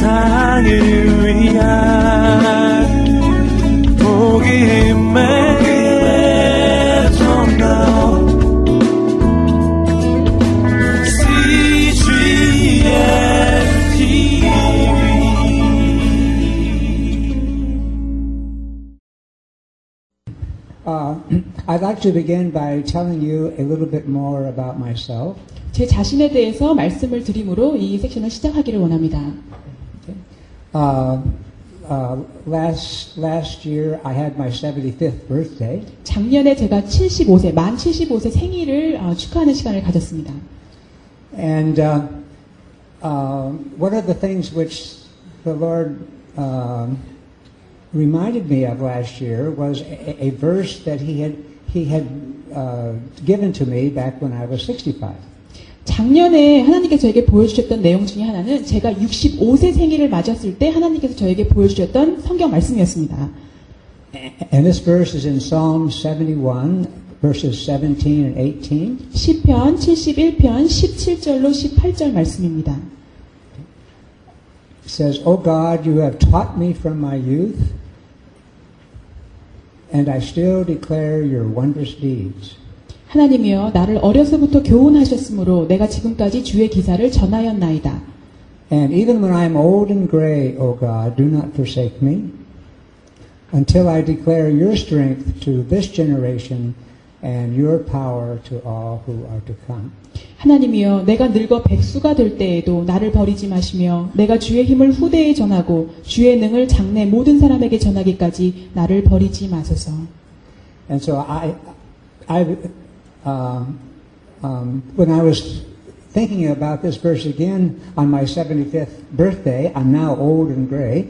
세상을 위한 복음의 통로 CGN TV Uh, I'd like to begin by telling you a little bit more about myself. 제 자신에 대해서 말씀을 드림으로 이 섹션을 시작하기를 원합니다. Uh, uh, last last year, I had my 75th birthday, 작년에 제가 75세, 만 75세 생일을 어, 축하하는 시간을 가졌습니다. and uh, uh, one of the things which the Lord um reminded me of last year was a, a verse that He had He had uh, given to me back when I was 65. 작년에 하나님께서 저에게 보여주셨던 내용 중에 하나는 제가 65세 생일을 맞았을 때 하나님께서 저에게 보여주셨던 성경 말씀이었습니다. And this verse is in Psalm 71, verses 17 and 18. 시편 71편 17절로 18절 말씀입니다. It says, O God, you have taught me from my youth, and I still declare your wondrous deeds. 하나님이여 나를 어려서부터 교훈하셨으므로 내가 지금까지 주의 기사를 전하였나이다. And even when I am old and gray, O God, do not forsake me, until I declare your strength to this generation and your power to all who are to come. 하나님이여 내가 늙어 백수가 될 때에도 나를 버리지 마시며 내가 주의 힘을 후대에 전하고 주의 능을 장래 모든 사람에게 전하기까지 나를 버리지 마소서. And so I, I, um, um, when I was thinking about this verse again on my 75th birthday, I'm now old and gray.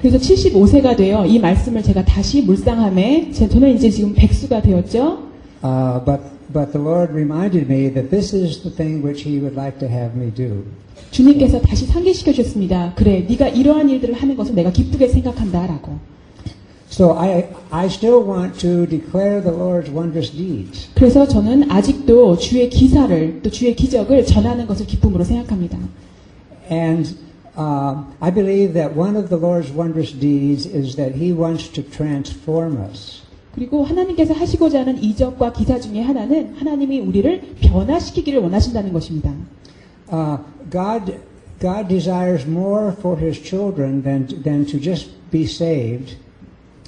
그래서 75세가 되어 이 말씀을 제가 다시 묵상함에 제- 저는 이제 지금 백수가 되었죠. Uh, but, but the Lord reminded me that this is the thing which He would like to have me do. 주님께서 다시 상기시켜 주셨습니다. 그래, 네가 이러한 일들을 하는 것을 내가 기쁘게 생각한다라고. So I, I still want to declare the Lord's wondrous deeds. 그래서 저는 아직도 주의 기사를 또 주의 기적을 전하는 것을 기쁨으로 생각합니다. And uh, I believe that one of the Lord's wondrous deeds is that He wants to transform us. 그리고 하나님께서 하시고자 하는 이적과 기사 중에 하나는 하나님이 우리를 변화시키기를 원하신다는 것입니다. Uh, God, God desires more for His children than, than to just be saved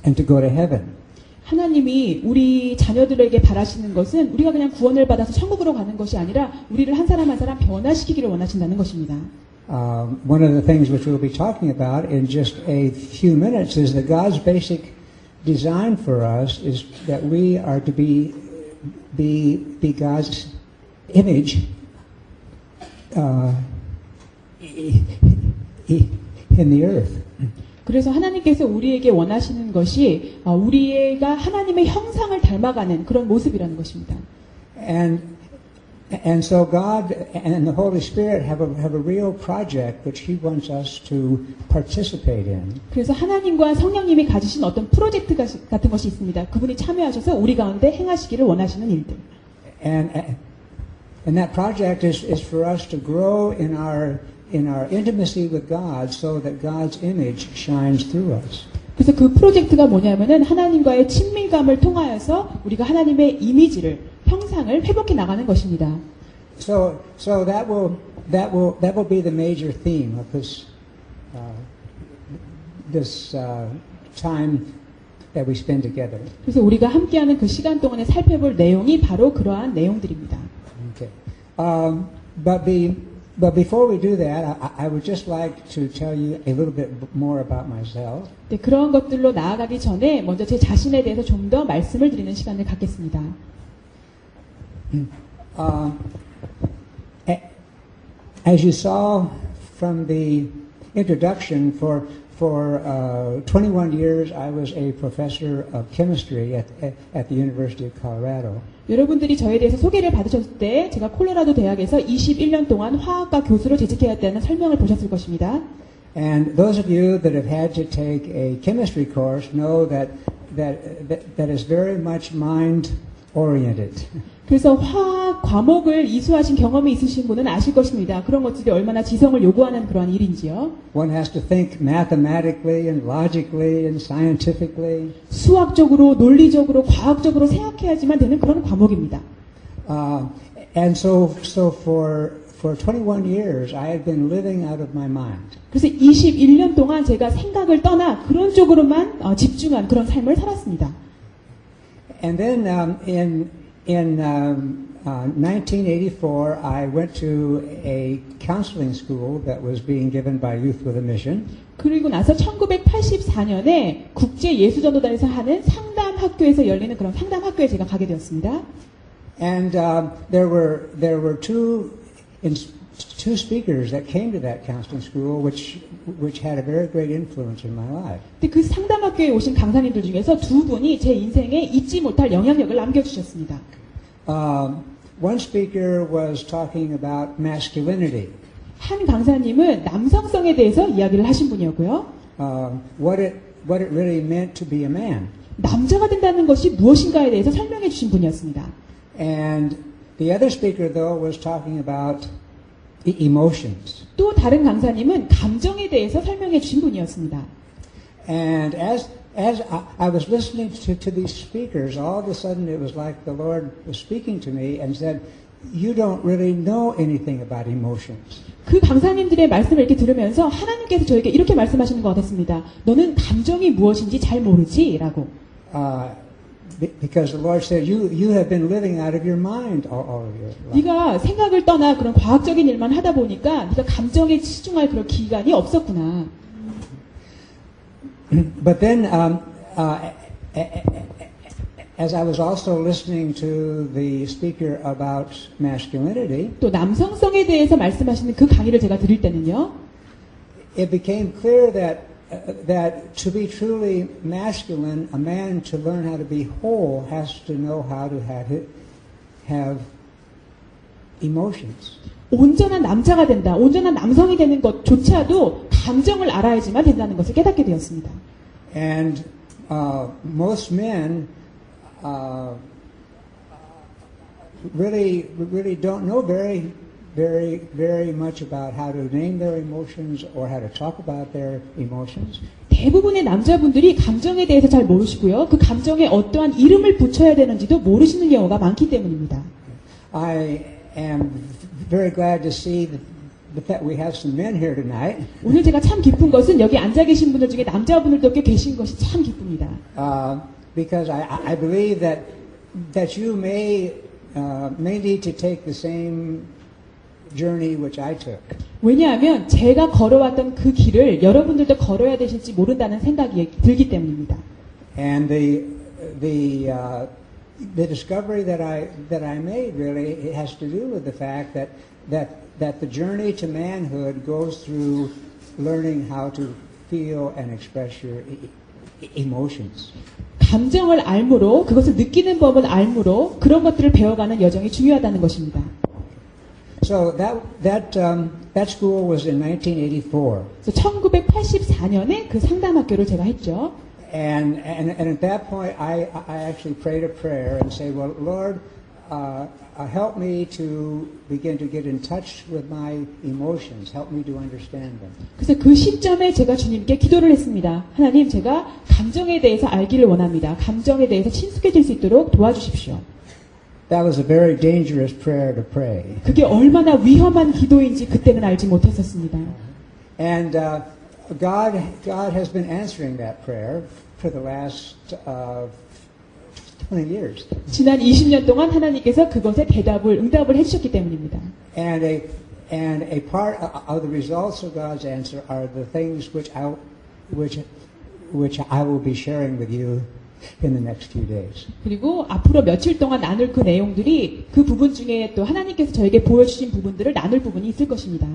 And to go to heaven. 하나님이 우리 자녀들에게 바라시는 것은 우리가 그냥 구원을 받아서 천국으로 가는 것이 아니라 우리를 한 사람 한 사람 변화시키기를 원하신다는 것입니다. Um, one of the things which we'll be talking about in just a few minutes is that God's basic design for us is that we are to be be be God's image uh, in the earth. 그래서 하나님께서 우리에게 원하시는 것이 어, 우리가 하나님의 형상을 닮아가는 그런 모습이라는 것입니다. And and so God and the Holy Spirit have a have a real project which He wants us to participate in. 그래서 하나님과 성령님이 가지신 어떤 프로젝트 가- 같은 것이 있습니다. 그분이 참여하셔서 우리 가운데 행하시기를 원하시는 일들. And and that project is, is for us to grow in our in our intimacy with God so that God's image shines through us. 그래서 그 프로젝트가 뭐냐면은 하나님과의 친밀감을 통하여서 우리가 하나님의 이미지를 형상을 회복해 나가는 것입니다. So so that will that will that will be the major theme of this uh, this uh, time that we spend together. 그래서 우리가 함께하는 그 시간 동안에 살펴볼 내용이 바로 그러한 내용들입니다. Okay. Um, but be but before we do that, I, I would just like to tell you a little bit more about myself. 네, 그런 것들로 나아가기 전에 먼저 제 자신에 대해서 좀 더 말씀을 드리는 시간을 갖겠습니다. Uh, a- as you saw from the introduction, for for uh, 21 years I was a professor of chemistry at, at, at the University of Colorado. 여러분들이 저에 대해서 소개를 받으셨을 때 제가 콜로라도 대학에서 21년 동안 화학과 교수로 재직해왔다는 설명을 보셨을 것입니다. And those of you that have had to take a chemistry course know that that that, that is very much mind oriented. 그래서 화학 과목을 이수하신 경험이 있으신 분은 아실 것입니다. 그런 것들이 얼마나 지성을 요구하는 그러한 일인지요. One has to think mathematically and logically and scientifically. 수학적으로, 논리적으로, 과학적으로 생각해야지만 되는 그런 과목입니다. Uh, and so, so for, for 21 years, I had been living out of my mind. 그래서 21년 동안 제가 생각을 떠나 그런 쪽으로만 어, 집중한 그런 삶을 살았습니다. And then um, in, in um, uh, 1984, I went to a counseling school that was being given by Youth with a Mission. 그리고 나서 1984년에 국제 예수전도단에서 하는 상담 학교에서 열리는 그런 상담 학교에 제가 가게 되었습니다. And um, there were there were two in, two speakers that came to that counseling school, which which had a very great influence in my life. 근데 그 상담 학교에 오신 강사님들 중에서 두 분이 제 인생에 잊지 못할 영향력을 남겨주셨습니다. Um, one speaker was talking about masculinity, 한 강사님은 남성성에 대해서 이야기를 하신 분이었고요. um, what it what it really meant to be a man, 남자가 된다는 것이 무엇인가에 대해서 설명해 주신 분이었습니다. and the other speaker though was talking about the emotions. 또 다른 강사님은 감정에 대해서 설명해 주신 분이었습니다. And as as I, I was listening to, to these speakers, all of a sudden it was like the Lord was speaking to me and said, "You don't really know anything about emotions." 그 강사님들의 말씀을 이렇게 들으면서 하나님께서 저에게 이렇게 말씀하시는 것 같았습니다. 너는 감정이 무엇인지 잘 모르지? 라고. Uh, because the Lord said, "You you have been living out of your mind all, all of your life." 네가 생각을 떠나 그런 과학적인 일만 하다 보니까 네가 감정에 치중할 그런 기간이 없었구나. But then, um, uh, as I was also listening to the speaker about masculinity, 또 남성성에 대해서 말씀하시는 그 강의를 제가 들을 때는요. it became clear that uh, that to be truly masculine, a man to learn how to be whole has to know how to have it, have emotions. 온전한 남자가 된다. 온전한 남성이 되는 것조차도 감정을 알아야지만 된다는 것을 깨닫게 되었습니다. And uh, most men uh, really, really don't know very, very, very much about how to name their emotions or how to talk about their emotions. 대부분의 남자분들이 감정에 대해서 잘 모르시고요. 그 감정에 어떠한 이름을 붙여야 되는지도 모르시는 경우가 많기 때문입니다. I am very glad to see that, that we have some men here tonight. 오늘 제가 참 기쁜 것은 여기 앉아 계신 분들 중에 남자분들도 꽤 계신 것이 참 기쁩니다. Uh, because I, I believe that that you may uh, may need to take the same journey which I took. 왜냐하면 제가 걸어왔던 그 길을 여러분들도 걸어야 되실지 모른다는 생각이 들기 때문입니다. And the the uh, the discovery that I that I made really it has to do with the fact that that that the journey to manhood goes through learning how to feel and express your e- e- emotions. 감정을 알므로 그것을 느끼는 법을 알므로 그런 것들을 배워가는 여정이 중요하다는 것입니다. So that that um, that school was in 1984, 그래서 1984년에 그 상담학교를 제가 했죠. and and, and at that point I I actually prayed a prayer and say, well, Lord. Uh, uh, help me to begin to get in touch with my emotions. Help me to understand them. 그래서 그 시점에 제가 주님께 기도를 했습니다. 하나님, 제가 감정에 대해서 알기를 원합니다. 감정에 대해서 친숙해질 수 있도록 도와주십시오. That was a very dangerous prayer to pray. 그게 얼마나 위험한 기도인지 그때는 알지 못했었습니다. And uh, God, God has been answering that prayer for the last uh, 20 years. 지난 20년 동안 하나님께서 그것에 대답을, 응답을 해주셨기 때문입니다. And a, and a part of the results of God's answer are the things which I, which, which I will be sharing with you in the next few days. 그리고 앞으로 며칠 동안 나눌 그 내용들이 그 부분 중에 또 하나님께서 저에게 보여주신 부분들을 나눌 부분이 있을 것입니다.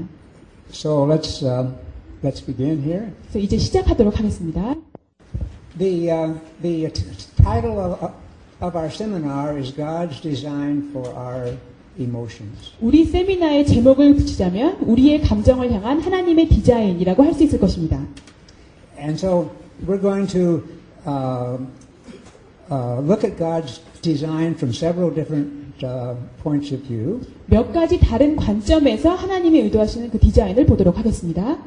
So let's, um, let's begin here. 그래서 이제 시작하도록 하겠습니다. The, uh, the title of, of our seminar is God's Design for Our Emotions. 우리 세미나의 제목을 붙이자면 우리의 감정을 향한 하나님의 디자인이라고 할 수 있을 것입니다. And so we're going to uh, uh, look at God's design from several different uh, points of view. 몇 가지 다른 관점에서 하나님이 의도하시는 그 디자인을 보도록 하겠습니다.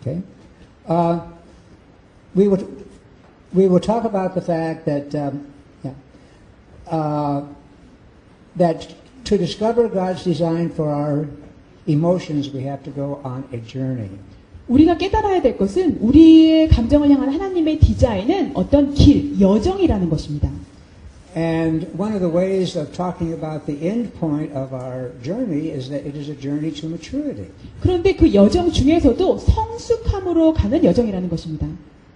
Okay, uh, we will we will talk about the fact that um, yeah, uh, that to discover God's design for our emotions, we have to go on a journey. 우리가 깨달아야 될 것은 우리의 감정을 향한 하나님의 디자인은 어떤 길, 여정이라는 것입니다. And one of the ways of talking about the end point of our journey is that it is a journey to maturity. 그런데 그 여정 중에서도 성숙함으로 가는 여정이라는 것입니다.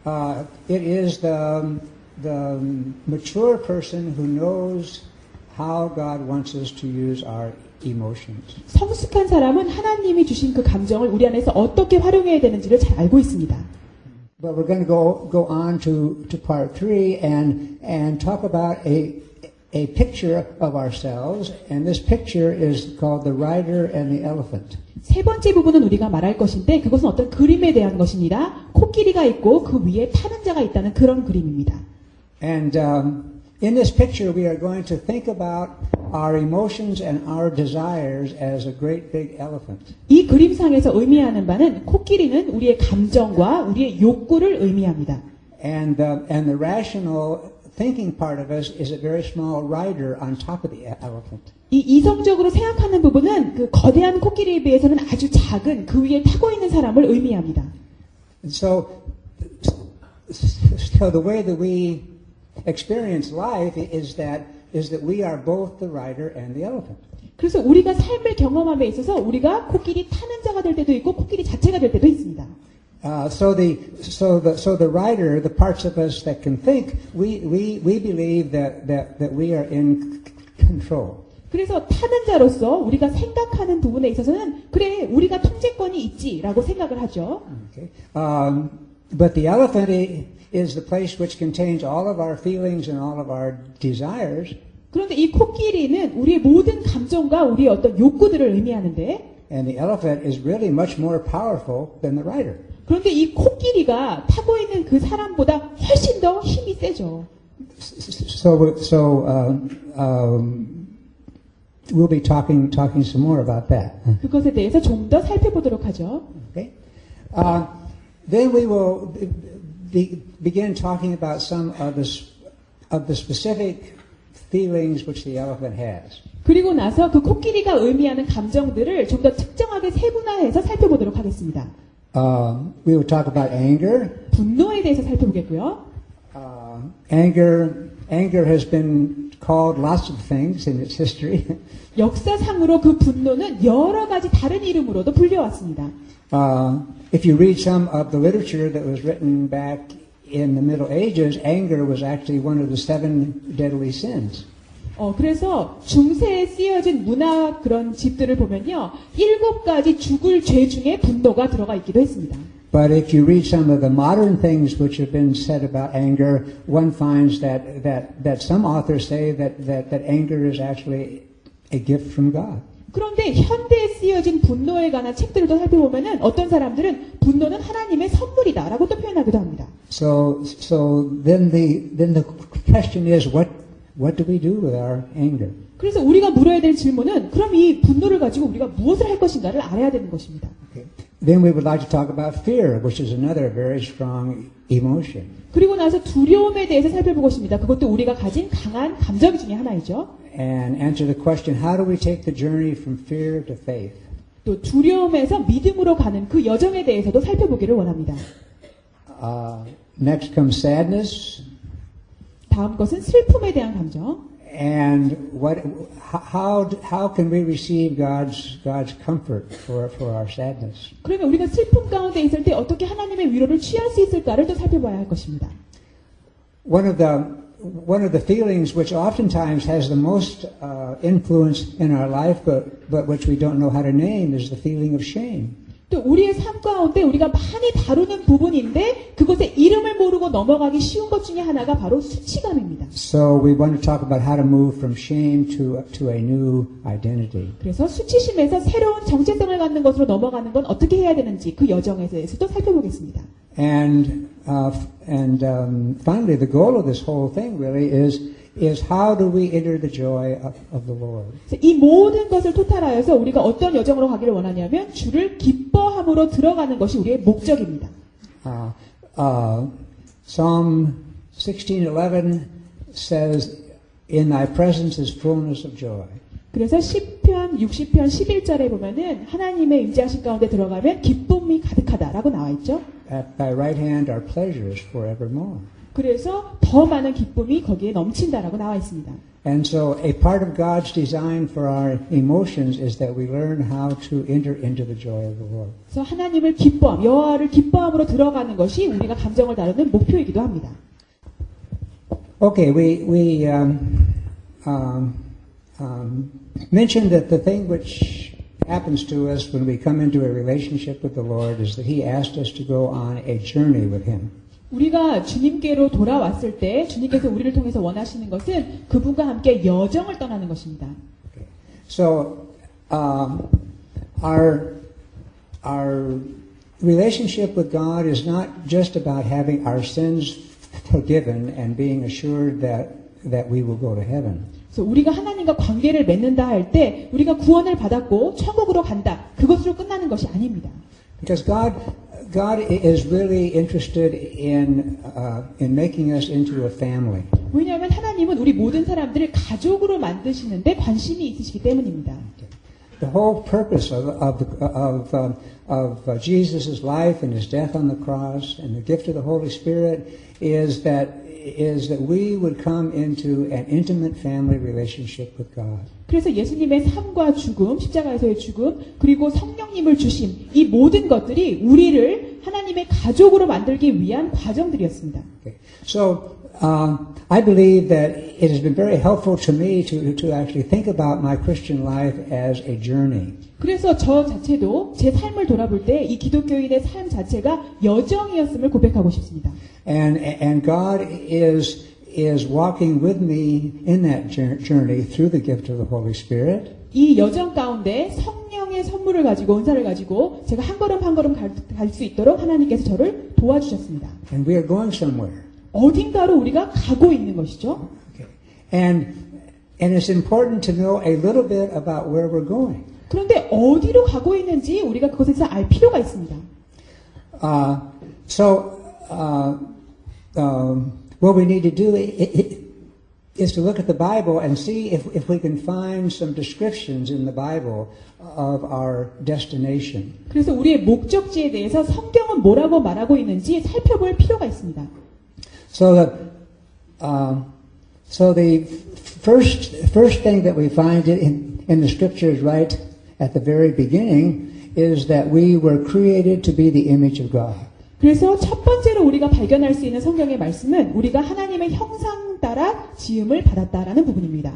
Uh, it is the, the mature person who knows how God wants us to use our emotions. 성숙한 사람은 하나님이 주신 그 감정을 우리 안에서 어떻게 활용해야 되는지를 잘 알고 있습니다. But we're going to go, go on to, to part three and, and talk about a, a picture of ourselves. And this picture is called the rider and the elephant. 세 번째 부분은 우리가 말할 것인데 그것은 어떤 그림에 대한 것입니다. 코끼리가 있고 그 위에 타는 자가 있다는 그런 그림입니다. And um, in this picture, we are going to think about our emotions and our desires as a great big elephant. 이 그림상에서 의미하는 바는 코끼리는 우리의 감정과 우리의 욕구를 의미합니다. And, uh, and the rational thinking part of us is a very small rider on top of the e- elephant. 이 이성적으로 생각하는 부분은 그 거대한 코끼리에 비해서는 아주 작은 그 위에 타고 있는 사람을 의미합니다. And so, so the way that we experience life is that, is that we are both the rider and the elephant. 그래서 우리가 삶을 경험함에 있어서 우리가 코끼리 타는 자가 될 때도 있고 코끼리 자체가 될 때도 있습니다. Uh, so the so the so the rider, the parts of us that can think, we we, we believe that, that that we are in c- control. 그래서 타는 자로서 우리가 생각하는 부분에 있어서는 그래 우리가 통제권이 있지라고 생각을 하죠. Okay. Um, but the elephant i- is the place which contains all of our feelings and all of our desires, 그런데 이 코끼리는 우리의 모든 감정과 우리의 어떤 욕구들을 의미하는데 and the elephant is really much more powerful than the rider. 그런데 이 코끼리가 타고 있는 그 사람보다 훨씬 더 힘이 세죠. So so um, um, we'll be talking talking some more about that. 그것에 대해서 좀 더 살펴보도록 하죠. Okay. Uh, then we will be, begin talking about some of the of the specific feelings which the elephant has. 그리고 나서 그 코끼리가 의미하는 감정들을 좀 더 특정하게 세분화해서 살펴보도록 하겠습니다. Um, we will talk about anger. 분노에 대해서 살펴보겠고요. Uh, anger, anger has been called lots of things in its history. 역사상으로 그 분노는 여러 가지 다른 이름으로도 불려왔습니다. Uh, if you read some of the literature that was written back in the Middle Ages, anger was actually one of the seven deadly sins. 어, 그래서 중세에 쓰여진 문화 그런 집들을 보면요. 일곱 가지 죽을 죄 중에 분노가 들어가 있기도 했습니다. But if you read some of the modern things which have been said about anger, one finds that, that, that some authors say that, that, that anger is actually a gift from God. 그런데 현대에 쓰여진 분노에 관한 책들을 또 살펴보면은 어떤 사람들은 분노는 하나님의 선물이다라고 또 표현하기도 합니다. So, so then the, then the question is, what, what do we do with our anger? 그래서 우리가 물어야 될 질문은 그럼 이 분노를 가지고 우리가 무엇을 할 것인가를 알아야 되는 것입니다. Okay. Then we would like to talk about fear, which is another very strong emotion. 그리고 나서 두려움에 대해서 살펴보고 있습니다. 그것도 우리가 가진 강한 감정 중에 하나이죠. And answer the question, how do we take the journey from fear to faith? 또 두려움에서 믿음으로 가는 그 여정에 대해서도 살펴보기를 원합니다. Uh, next comes sadness, 다음 것은 슬픔에 대한 감정. and what, how, how can we receive God's, God's comfort for, for our sadness? 그러면 우리가 슬픔 가운데 있을 때 어떻게 하나님의 위로를 취할 수 있을까를 또 살펴봐야 할 것입니다. One of the, one of the feelings which oftentimes has the most uh, influence in our life, but, but which we don't know how to name, is the feeling of shame. 또 우리의 삶 가운데 우리가 많이 다루는 부분인데 그것의 이름을 모르고 넘어가기 쉬운 것 중에 하나가 바로 수치감입니다. So we want to talk about how to move from shame to to a new identity. 그래서 수치심에서 새로운 정체성을 갖는 것으로 넘어가는 건 어떻게 해야 되는지 그 여정에 대해서도 살펴보겠습니다. And uh, and um, finally, the goal of this whole thing really is is how do we enter the joy of, of the Lord? 이 모든 것을 토탈하여서 우리가 어떤 여정으로 가기를 원하냐면 주를 기뻐함으로 들어가는 것이 우리의 목적입니다. Uh, uh, Psalm sixteen eleven says, "In Thy presence is fullness of joy." 그래서 10편, 60편, 11절에 보면은 하나님의 임재하신 가운데 들어가면 기쁨이 가득하다라고 나와 있죠. At Thy right hand are pleasures forevermore. 그래서 더 많은 기쁨이 거기에 넘친다라고 나와 있습니다. And so, a part of God's design for our emotions is that we learn how to enter into the joy of the Lord. 그래서 하나님을 기뻐함, 여호와를 기뻐함으로 들어가는 것이 우리가 감정을 다루는 목표이기도 합니다. Okay, we we um, um, um, mentioned that the thing which happens to us when we come into a relationship with the Lord is that He asked us to go on a journey with Him. 우리가 주님께로 돌아왔을 때 주님께서 우리를 통해서 원하시는 것은 그분과 함께 여정을 떠나는 것입니다. So, um, our our relationship with God is not just about having our sins forgiven and being assured that that we will go to heaven. 우리가 하나님과 관계를 맺는다 할 때 우리가 구원을 받았고 천국으로 간다 그것으로 끝나는 것이 아닙니다. Because God, God is really interested in uh, in making us into a family. 왜냐하면 하나님은 우리 모든 사람들을 가족으로 만드시는데 관심이 있으시기 때문입니다. The whole purpose of of the, of um, of uh, Jesus' life and His death on the cross and the gift of the Holy Spirit is that is that we would come into an intimate family relationship with God. 그래서 예수님의 삶과 죽음, 십자가에서의 죽음, 그리고 성령님을 주심, 이 모든 것들이 우리를 하나님의 가족으로 만들기 위한 과정들이었습니다. So um, I believe that it has been very helpful to me to to actually think about my Christian life as a journey. 그래서 저 자체도 제 삶을 돌아볼 때 이 기독교인의 삶 자체가 여정이었음을 고백하고 싶습니다. And, and God is, is walking with me in that jour- journey through the gift of the Holy Spirit. 이 여정 가운데 성령의 선물을 가지고 은사를 가지고 제가 한 걸음 한 걸음 갈 수 있도록 하나님께서 저를 도와주셨습니다. And we are going somewhere. 어딘가로 우리가 가고 있는 것이죠. Okay. And, and it's important to know a little bit about where we're going. 그런데 어디로 가고 있는지 우리가 그것에 대해서 알 필요가 있습니다. Uh, so, uh, um, what we need to do i- i- is to look at the Bible and see if, if we can find some descriptions in the Bible of our destination. 그래서 우리의 목적지에 대해서 성경은 뭐라고 말하고 있는지 살펴볼 필요가 있습니다. So the um, so the first first thing that we find in in the scriptures right at the very beginning is that we were created to be the image of God. 그래서 첫 번째로 우리가 발견할 수 있는 성경의 말씀은 우리가 하나님의 형상 따라 지음을 받았다라는 부분입니다.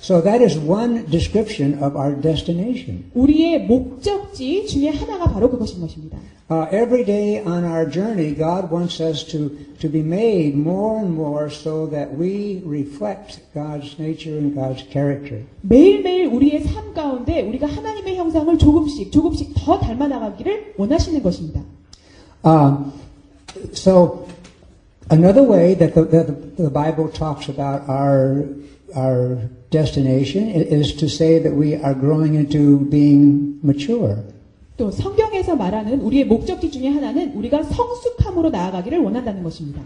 So that is one description of our destination. 우리의 목적지 중에 하나가 바로 그것인 것입니다. Uh, every day on our journey, God wants us to, to be made more and more so that we reflect God's nature and God's character. 매일매일 우리의 삶 가운데 우리가 하나님의 형상을 조금씩 조금씩 더 닮아 나가기를 원하시는 것입니다. Um, so, another way that the, that the Bible talks about our our destination i- is to say that we are growing into being mature. 또 성경에서 말하는 우리의 목적지 중에 하나는 우리가 성숙함으로 나아가기를 원한다는 것입니다.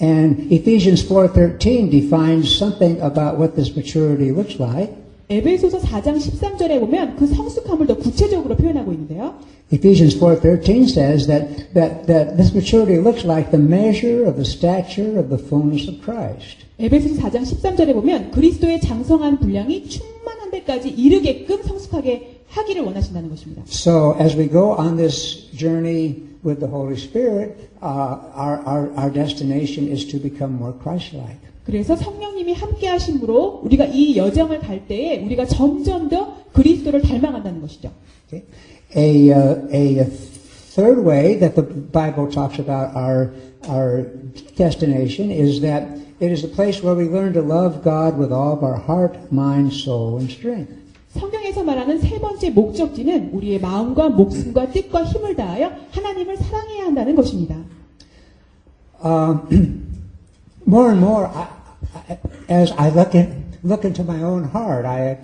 And Ephesians 4:13 defines something about what this maturity looks like. 에베소서 4장 13절에 보면 그 성숙함을 더 구체적으로 표현하고 있는데요. Ephesians 4:13 says that, that that this maturity looks like the measure of the stature of the fullness of Christ. 에베소서 4장 13절에 보면 그리스도의 장성한 분량이 충만한 데까지 이르게끔 성숙하게 하기를 원하신다는 것입니다. So as we go on this journey with the Holy Spirit, uh, our, our, our destination is to become more Christ-like. 그래서 성령님이 함께 하심으로 우리가 이 여정을 갈 때에 우리가 점점 더 그리스도를 닮아간다는 것이죠. Okay? A, uh, a third way that the Bible talks about our our destination is that it is a place where we learn to love God with all of our heart, mind, soul, and strength. 성경에서 말하는 세 번째 목적지는 우리의 마음과 목숨과 뜻과 힘을 다하여 하나님을 사랑해야 한다는 것입니다. Um, more and more, I, I, as I look at look into my own heart, I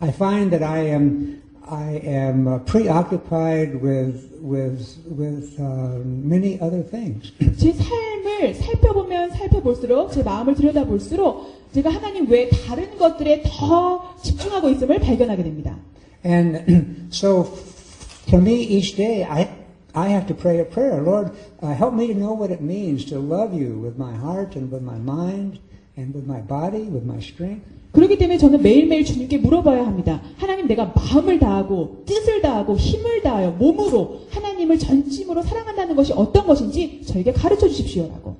I find that I am I am uh, preoccupied with with with uh, many other things. 제 삶을 살펴보면 살펴볼수록 제 마음을 들여다볼수록 제가 하나님 외 다른 것들에 더 집중하고 있음을 발견하게 됩니다. And so, for me, each day, I, I have to pray a prayer. Lord, uh, help me to know what it means to love you with my heart and with my mind And with my body, with my strength. 그렇기 때문에 저는 매일매일 주님께 물어봐야 합니다. 하나님 내가 마음을 다하고 뜻을 다하고 힘을 다하여 몸으로 하나님을 전심으로 사랑한다는 것이 어떤 것인지 저에게 가르쳐 주십시오라고.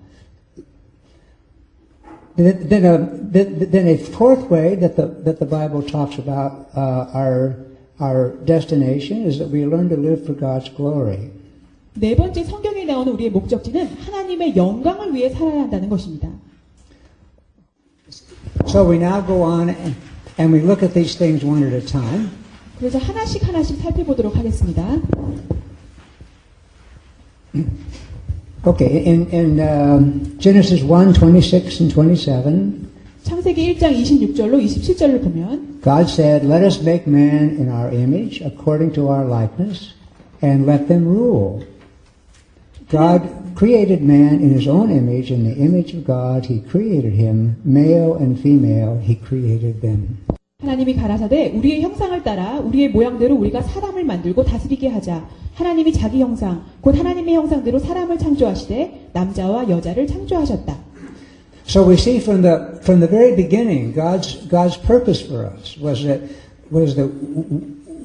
Then, a, then a fourth way that the, that the Bible talks about uh, our, our destination is that we learn to live for God's glory. 네 번째 성경에 나오는 우리의 목적지는 하나님의 영광을 위해 살아야 한다는 것입니다. So we now go on and, and we look at these things one at a time. 그래서 하나씩 하나씩 살펴보도록 하겠습니다. Okay, in, in um, Genesis 1 26 and 27, 창세기 1장 26절로 27절을 보면 God said, Let us make man in our image, according to our likeness, and let them rule. God created man in his own image, in the image of God he created him, male and female he created them. 하나님이 가라사대 우리의 형상을 따라 우리의 모양대로 우리가 사람을 만들고 다스리게 하자. 하나님이 자기 형상 곧 하나님의 형상대로 사람을 창조하시되 남자와 여자를 창조하셨다. So we see from the from the very beginning, God's God's purpose for us was that was that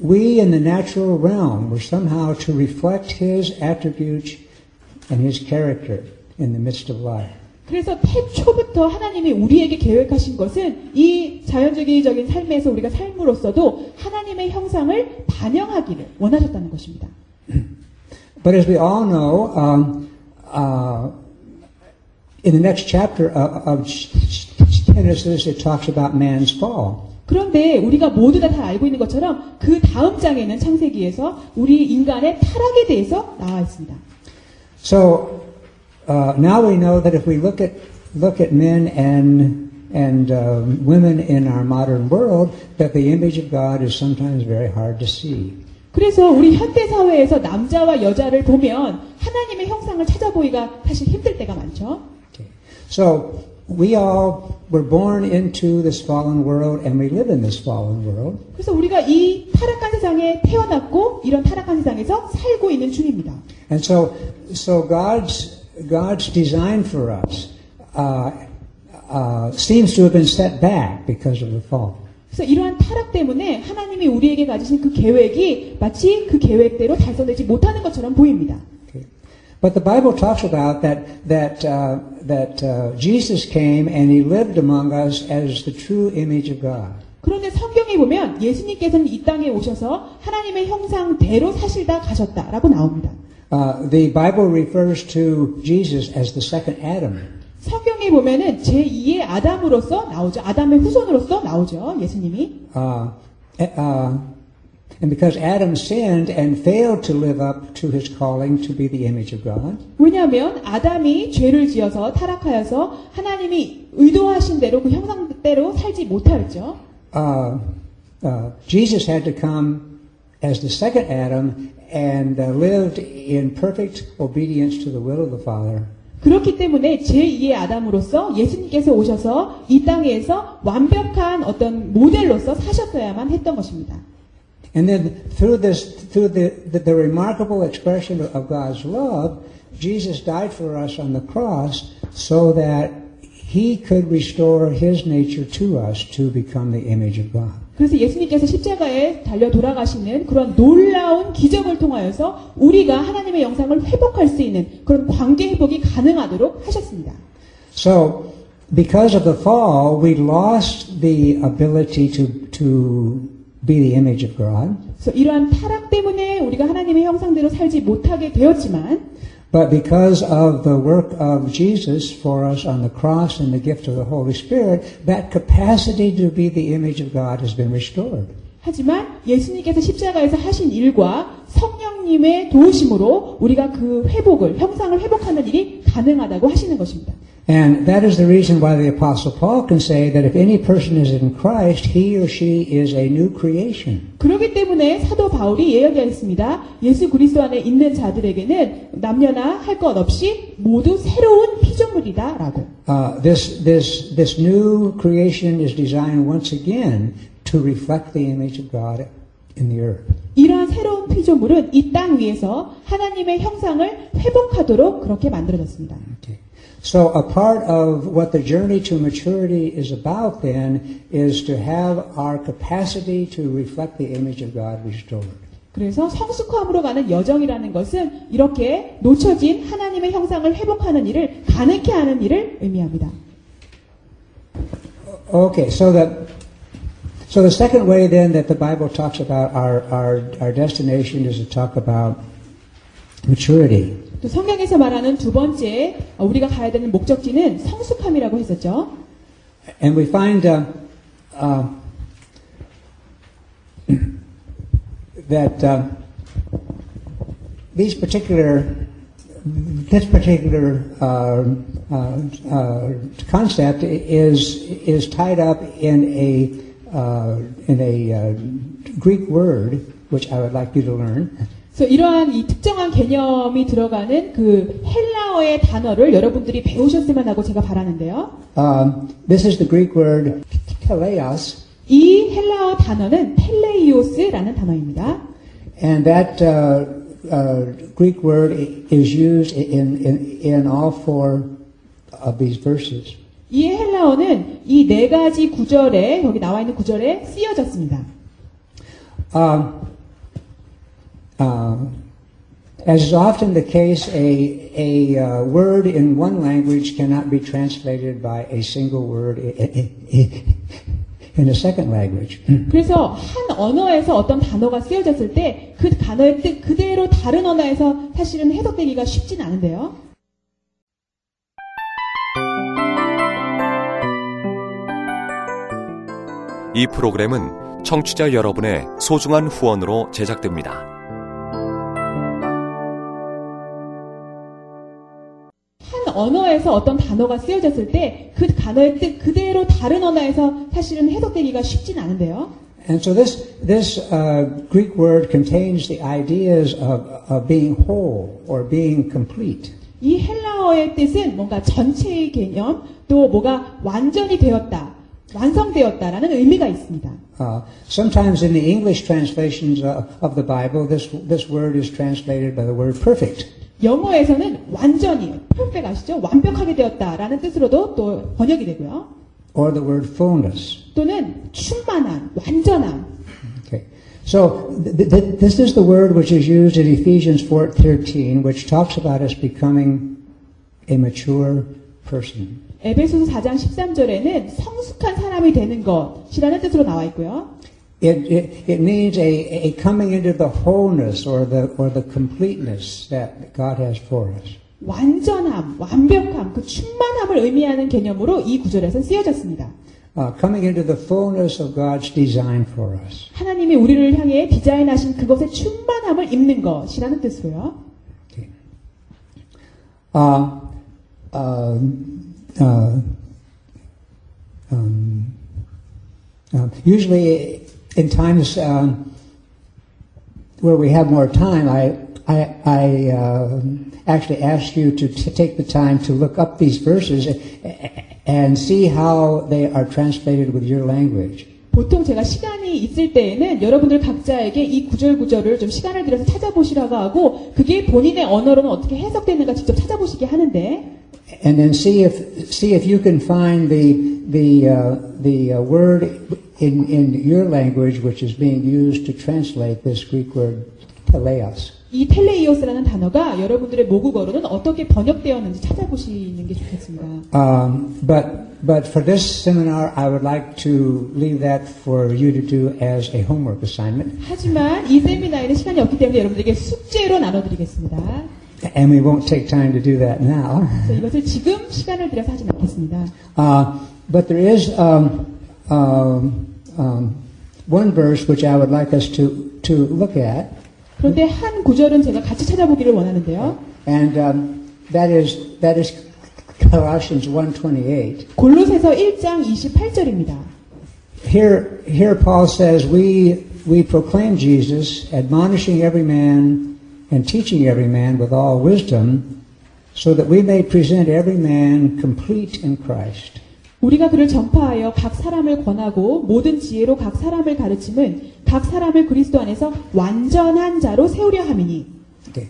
we in the natural realm were somehow to reflect His attributes and His character in the midst of life. 그래서 태초부터 하나님이 우리에게 계획하신 것은 이 자연주의적인 삶에서 우리가 삶으로써도 하나님의 형상을 반영하기를 원하셨다는 것입니다. But as we all know, um, uh, in the next chapter of, of Genesis, it talks about man's fall. 그런데 우리가 모두 다 잘 알고 있는 것처럼 그 다음 장에는 창세기에서 우리 인간의 타락에 대해서 나와 있습니다. So uh, now we know that if we look at look at men and and um, women in our modern world, that the image of God is sometimes very hard to see. 그래서 우리 현대 사회에서 남자와 여자를 보면 하나님의 형상을 찾아보기가 사실 힘들 때가 많죠. Okay. So we all were born into this fallen world, and we live in this fallen world. 그래서 우리가 이 타락한 세상에 태어났고 이런 타락한 세상에서 살고 있는 중입니다. And so, so God's God's design for us uh, uh, seems to have been set back because of the fall. 그래서 이러한 타락 때문에 하나님이 우리에게 가지신 그 계획이 마치 그 계획대로 달성되지 못하는 것처럼 보입니다. Okay. But the Bible talks about that that uh, that uh, Jesus came and he lived among us as the true image of God. 그런데 성경에 보면 예수님께서는 이 땅에 오셔서 하나님의 형상대로 사실다 가셨다라고 나옵니다. Uh, the Bible refers to Jesus as the second Adam. 성경에 보면은 제2의 아담으로서 나오죠. 아담의 후손으로서 나오죠. 예수님이. Uh, uh, and because Adam sinned and failed to live up to his calling to be the image of God, 왜냐하면 아담이 죄를 지어서 타락하여서 하나님이 의도하신 대로 그 형상대로 살지 못하였죠. uh, uh, Jesus had to come as the second Adam and uh, lived in perfect obedience to the will of the Father. 그렇기 때문에 제2의 아담으로서 예수님께서 오셔서 이 땅에서 완벽한 어떤 모델로서 사셨어야만 했던 것입니다. And then through this, through the, the, the remarkable expression of God's love, Jesus died for us on the cross so that he could restore his nature to us to become the image of God. 그래서 예수님께서 십자가에 달려 돌아가시는 그런 놀라운 기적을 통하여서 우리가 하나님의 영상을 회복할 수 있는 그런 관계 회복이 가능하도록 하셨습니다. So, because of the fall, we lost the ability to, to be the image of God, 그래서 이러한 타락 때문에 우리가 하나님의 형상대로 살지 못하게 되었지만 but because of the work of Jesus for us on the cross and the gift of the Holy Spirit, that capacity to be the image of God has been restored. 하지만 예수님께서 십자가에서 하신 일과 성령님의 도우심으로 우리가 그 회복을 형상을 회복하는 일이 가능하다고 하시는 것입니다. And that is the reason why the Apostle Paul can say that if any person is in Christ, he or she is a new creation. 그렇기 때문에 사도 바울이 이야기했습니다. 예수 그리스도 안에 있는 자들에게는 남녀나 할 것 없이 모두 새로운 피조물이다라고. Uh, this, this, this new creation is designed once again to reflect the image of God in the earth. 이러한 새로운 피조물은 이 땅 위에서 하나님의 형상을 회복하도록 그렇게 만들어졌습니다. Okay. So a part of what the journey to maturity is about then is to have our capacity to reflect the image of God restored. 그래서 성숙함으로 가는 여정이라는 것은 이렇게 놓쳐진 하나님의 형상을 회복하는 일을 가능케 하는 일을 의미합니다. Okay, so the so the second way then that the Bible talks about our our, our destination is to talk about maturity. 또 성경에서 말하는 두 번째 어, 우리가 가야 되는 목적지는 성숙함이라고 했었죠. And we find uh, uh, that uh, these particular this particular uh, uh, uh, concept is is tied up in a uh, in a uh, Greek word which I would like you to learn. 그래서 이러한 이 특정한 개념이 들어가는 그 헬라어의 단어를 여러분들이 배우셨으면 하고 제가 바라는데요. Um, this is the Greek word teleos, 이 헬라어 단어는 텔레이오스라는 단어입니다. and that uh, uh, Greek word is used in, in in all four of these verses. 이 헬라어는 이 네 가지 구절에 여기 나와 있는 구절에 쓰여졌습니다. Um, as is often the case, a, a uh, word in one language cannot be translated by a single word i- i- i- in a second language. 그래서 한 언어에서 어떤 단어가 쓰여졌을 때 그 단어의 뜻 그대로 다른 언어에서 사실은 해석되기가 쉽진 않은데요. 이 프로그램은 청취자 여러분의 소중한 후원으로 제작됩니다. 언어에서 어떤 단어가 쓰여졌을 때 그 단어의 뜻 그대로 다른 언어에서 사실은 해석되기가 쉽진 않은데요. And so this, this uh, Greek word contains the ideas of, of being whole or being complete. 이 헬라어의 뜻은 뭔가 전체의 개념 또 뭐가 완전히 되었다, 완성되었다라는 의미가 있습니다. Uh, sometimes in the English translations uh, of the Bible, this, this word is translated by the word perfect. 영어에서는 완전히 perfect 아시죠? 완벽하게 되었다라는 뜻으로도 또 번역이 되고요. or the word fullness. 또는 충만함, 완전함. Okay. So th- th- this is the word which is used in Ephesians 4:13 which talks about us becoming a mature person. 에베소서 4장 13절에는 성숙한 사람이 되는 것이라는 뜻으로 나와 있고요. It, it, it means a, a coming into the wholeness or the, or the completeness that God has for us. 완전함, 완벽함, 그 충만함을 의미하는 개념으로 이 구절에서 쓰여졌습니다. Uh, coming into the fullness of God's design for us. 하나님이 우리를 향해 디자인하신 그것의 충만함을 입는 것이라는 뜻으로요. Okay. Uh, uh, uh, um, uh, usually, in times um, where we have more time, I I, I uh, actually ask you to t- take the time to look up these verses and see how they are translated with your language. 보통 제가 시간이 있을 때에는 여러분들 각자에게 이 구절구절을 좀 시간을 들여서 찾아보시라고 하고 그게 본인의 언어로는 어떻게 해석되는가 직접 찾아보시게 하는데 and then see if see if you can find the the uh, the uh, word in in your language which is being used to translate this Greek word teleos. 이 텔레이오스라는 단어가 여러분들의 모국어로는 어떻게 번역되었는지 찾아보시는 게 좋겠습니다. Um, but but for this seminar, I would like to leave that for you to do as a homework assignment, 하지만 이 세미나에는 시간이 없기 때문에 여러분들에게 숙제로 나눠드리겠습니다. and we won't take time to do that now. 그래서 이것을 지금 시간을 들여서 하진 않겠습니다. Uh, but there is um, um, um, one verse which I would like us to to look at, 그런데 한 구절은 제가 같이 찾아보기를 원하는데요. and um, that is that is Colossians 1:28. 골로새서 1장 28절입니다. Here, here Paul says, we, we proclaim Jesus, admonishing every man and teaching every man with all wisdom, so that we may present every man complete in Christ. 우리가 그를 전파하여 각 사람을 권하고 모든 지혜로 각 사람을 가르침은 각 사람을 그리스도 안에서 완전한 자로 세우려 함이니 Okay.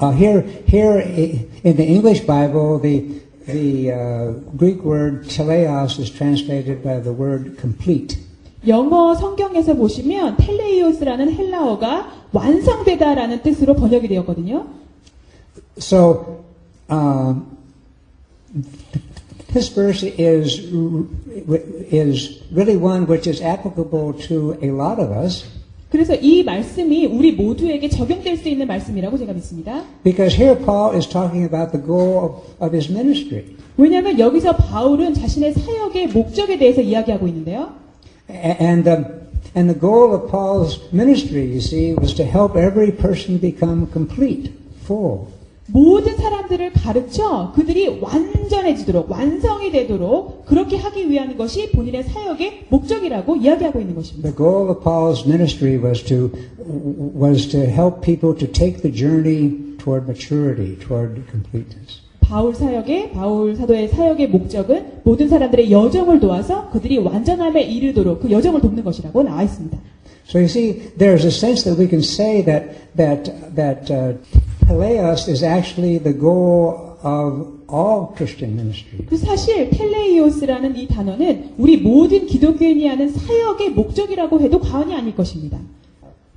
Uh, here, here i- in the English Bible, the, the uh, Greek word teleos is translated by the word complete. 영어 성경에서 보시면 텔레이오스라는 헬라어가 완성되다라는 뜻으로 번역이 되었거든요. So, um, this verse is is really one which is applicable to a lot of us 그래서 이 말씀이 우리 모두에게 적용될 수 있는 말씀이라고 제가 믿습니다. because here Paul is talking about the goal of, of his ministry, 왜냐하면 여기서 바울은 자신의 사역의 목적에 대해서 이야기하고 있는데요. A- and um, and the goal of Paul's ministry, you see, was to help every person become complete, full. 모든 사람들을 가르쳐 그들이 완전해지도록 완성이 되도록 그렇게 하기 위한 것이 본인의 사역의 목적이라고 이야기하고 있는 것입니다. The goal of Paul's ministry was to was to help people to take the journey toward maturity, toward completeness. 바울 사역의 바울 사도의 사역의 목적은 모든 사람들의 여정을 도와서 그들이 완전함에 이르도록 그 여정을 돕는 것이라고 나와 있습니다. So you see, there's a sense that we can say that that that uh, teleos is actually the goal of all Christian ministry. 그 사실 텔레이오스라는 이 단어는 우리 모든 기독교인이 하는 사역의 목적이라고 해도 과언이 아닐 것입니다.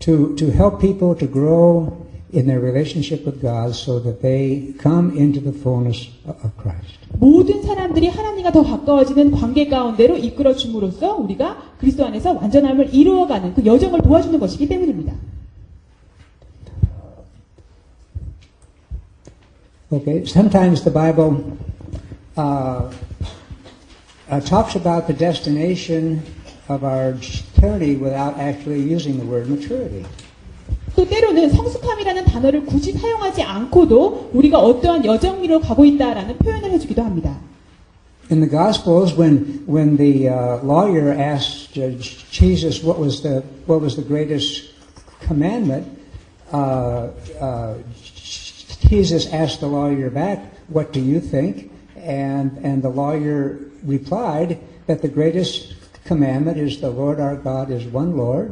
To to help people to grow in their relationship with God, so that they come into the fullness of Christ. 모든 사람들이 하나님과 더 가까워지는 관계 가운데로 이끌어 줌으로써 우리가 그리스도 안에서 완전함을 이루어가는 그 여정을 도와주는 것이기 때문입니다. Okay. Sometimes the Bible uh, uh, talks about the destination of our journey without actually using the word maturity. 또 때로는 성숙함이라는 단어를 굳이 사용하지 않고도 우리가 어떠한 여정으로 가고 있다라는 표현을 해주기도 합니다. In the Gospels, when when the uh, lawyer asked uh, Jesus what was the what was the greatest commandment, uh, uh, Jesus asked the lawyer back, "What do you think?" And and the lawyer replied that the greatest commandment is the Lord our God is one Lord,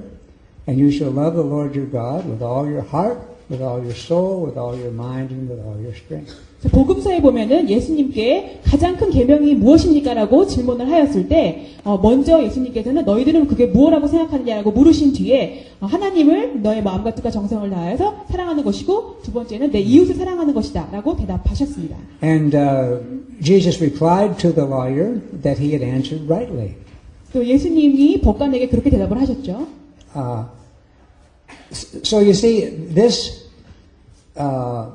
and you shall love the Lord your God with all your heart, with all your soul, with all your mind, and with all your strength. 복음서에 보면은 예수님께 가장 큰 계명이 무엇입니까라고 질문을 하였을 때 어, 먼저 예수님께서는 너희들은 그게 무엇라고 생각하느냐라고 물으신 뒤에 어, 하나님을 너의 마음과 뜻과 정성을 다해서 사랑하는 것이고 두 번째는 내 이웃을 사랑하는 것이다라고 대답하셨습니다. And uh, Jesus replied to the lawyer that he had answered rightly. 또 예수님이 법관에게 그렇게 대답을 하셨죠. Uh, s- so you see, this uh,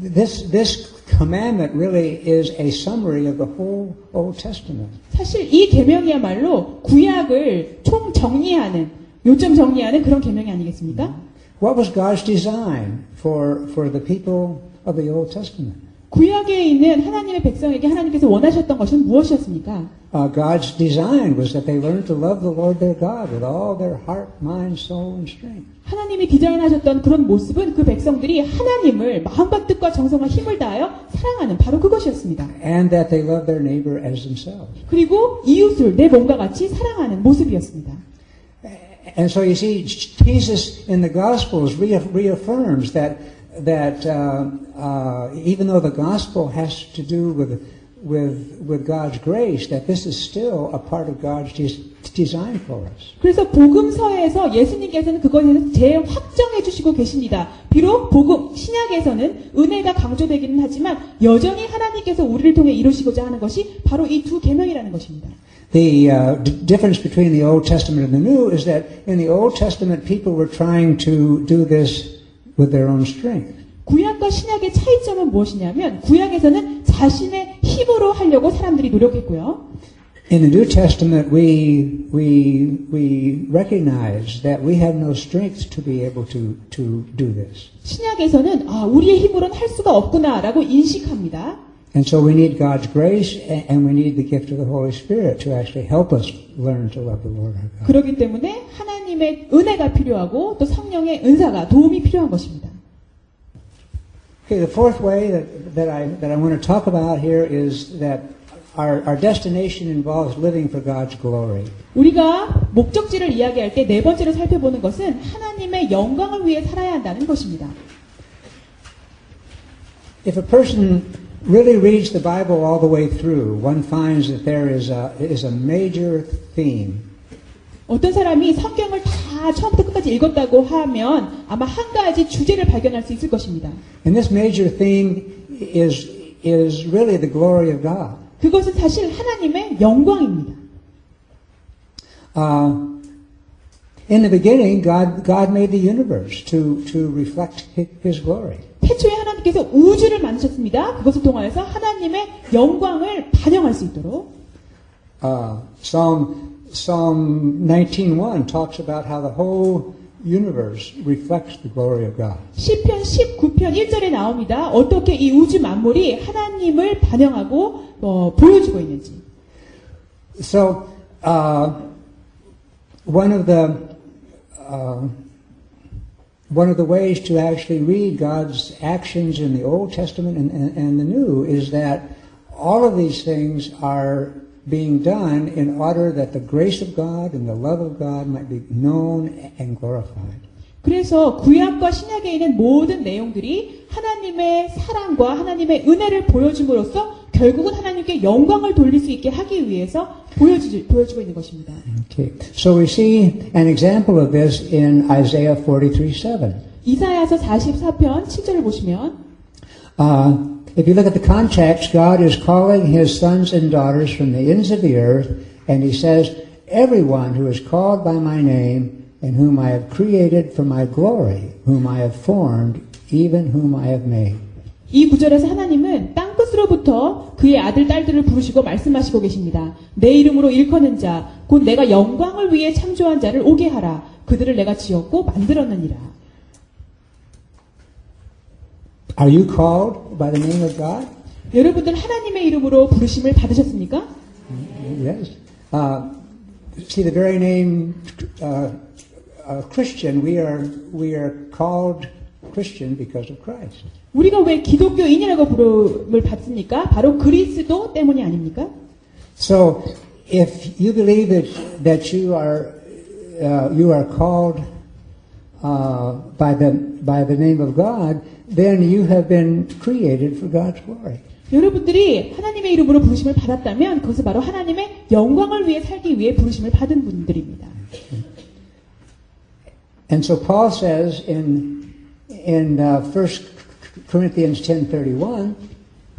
this this commandment really is a summary of the whole Old Testament. 사실 이 계명이야말로 구약을 총 정리하는 요점 정리하는 그런 계명이 아니겠습니까? What was God's design for for the people of the Old Testament? 구약에 있는 하나님의 백성에게 하나님께서 원하셨던 것은 무엇이었습니까? Uh, God's design was that they learn to love the Lord their God with all their heart, mind, soul, and strength. 하나님이 디자인하셨던 그런 모습은 그 백성들이 하나님을 마음과 뜻과 정성과 힘을 다하여 사랑하는 바로 그것이었습니다. And that they love their neighbor as themselves. 그리고 이웃을 내 몸과 같이 사랑하는 모습이었습니다. And so you see, Jesus in the Gospels reaff- reaffirms that that um, uh, even though the gospel has to do with with with God's grace that this is still a part of God's des- design for us. 그래서 복음서에서 예수님께서는 그것에 대해서 재확정해 주시고 계십니다. 비록 복음 신약에서는 은혜가 강조되기는 하지만 여전히 하나님께서 우리를 통해 이루시고자 하는 것이 바로 이 두 계명이라는 것입니다. The uh, d- difference between the Old Testament and the New is that in the Old Testament, people were trying to do this with their own strength. 구약과 신약의 차이점은 무엇이냐면 구약에서는 자신의 힘으로 하려고 사람들이 노력했고요. In the New Testament, we we we recognize that we have no strength to be able to to do this, 신약에서는 아, 우리의 힘으로는 할 수가 없구나라고 인식합니다. and so we need God's grace, a- and we need the gift of the Holy Spirit to actually help us learn to love the Lord our God. 그렇기 때문에 하나님의 은혜가 필요하고 또 성령의 은사가 도움이 필요한 것입니다. Okay, the fourth way that, that I that I want to talk about here is that our our destination involves living for God's glory. 우리가 목적지를 이야기할 때 네 번째로 살펴보는 것은 하나님의 영광을 위해 살아야 한다는 것입니다. If a person really reads the Bible all the way through, one finds that there is a, is a major theme. 어떤 사람이 성경을 다 처음부터 끝까지 읽었다고 하면 아마 한 가지 주제를 발견할 수 있을 것입니다. And this major theme is, is really the glory of God. 그것은 사실 하나님의 영광입니다. Uh, in the beginning, God, God made the universe to, to reflect Hi- His glory. 태초에 하나님께서 우주를 만드셨습니다. 그것을 통하여서 하나님의 영광을 반영할 수 있도록 Uh, Psalm, Psalm 19.1 talks about how the whole universe reflects the glory of God. 시편 19편 1절에 나옵니다. 어떻게 이 우주 만물이 하나님을 반영하고 어, 보여주고 있는지. So, uh, one of the uh, one of the ways to actually read God's actions in the Old Testament and, and, and the New is that all of these things are being done in order that the grace of God and the love of God might be known and glorified. 그래서 구약과 신약에 있는 모든 내용들이 하나님의 사랑과 하나님의 은혜를 보여줌으로써 결국은 하나님께 영광을 돌릴 수 있게 하기 위해서 보여주, 보여주고 있는 것입니다. Okay. So we see an example of this in Isaiah 43:7. 이사야서 44편 7절을 보시면 Uh, if you look at the context, God is calling his sons and daughters from the ends of the earth, and he says, Everyone who is called by my name, and whom I have created for my glory, whom I have formed, even whom I have made. 이 구절에서 하나님은 땅끝으로부터 그의 아들 딸들을 부르시고 말씀하시고 계십니다. 내 이름으로 일컫는 자, 곧 내가 영광을 위해 창조한 자를 오게 하라. 그들을 내가 지었고 만들었느니라. Are you called by the name of God? 여러분들 하나님의 이름으로 부르심을 받으셨습니까? Yes. Uh, see, the very name uh, uh, Christian, we are, we are called Christian because of Christ. 우리가 왜 기독교인이라고 부름을 받습니까? 바로 그리스도 때문이 아닙니까? So, if you believe that that you are uh, you are called uh, by the by the name of God, then you have been created for God's glory. 여러분들이 하나님의 이름으로 부르심을 받았다면 그것은 바로 하나님의 영광을 위해 살기 위해 부르심을 받은 분들입니다. And so Paul says in in uh, 1 Corinthians 10:31,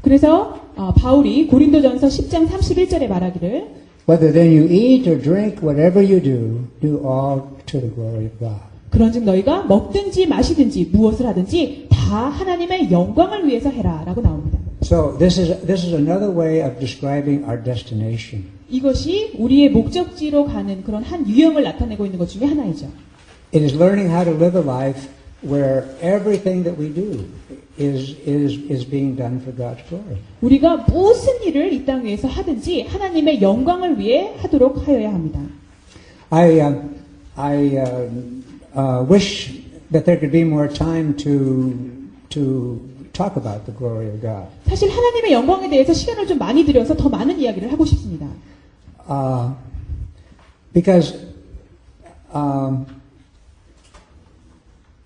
그래서 어, 바울이 고린도전서 10장 31절에 말하기를 whether then you eat or drink, whatever you do, do all to the glory of God. 그런즉 너희가 먹든지 마시든지 무엇을 하든지 다 하나님의 영광을 위해서 해라라고 나옵니다. So this is this is another way of describing our destination. 이것이 우리의 목적지로 가는 그런 한 유형을 나타내고 있는 것 중에 하나이죠. It is learning how to live a life where everything that we do is, is, is being done for God's glory. 우리가 무슨 일을 이 땅 위에서 하든지 하나님의 영광을 위해 하도록 하여야 합니다. I, uh, I uh, uh, wish that there could be more time to, to talk about the glory of God. 사실 하나님의 영광에 대해서 시간을 좀 많이 들여서 더 많은 이야기를 하고 싶습니다. Uh, because um,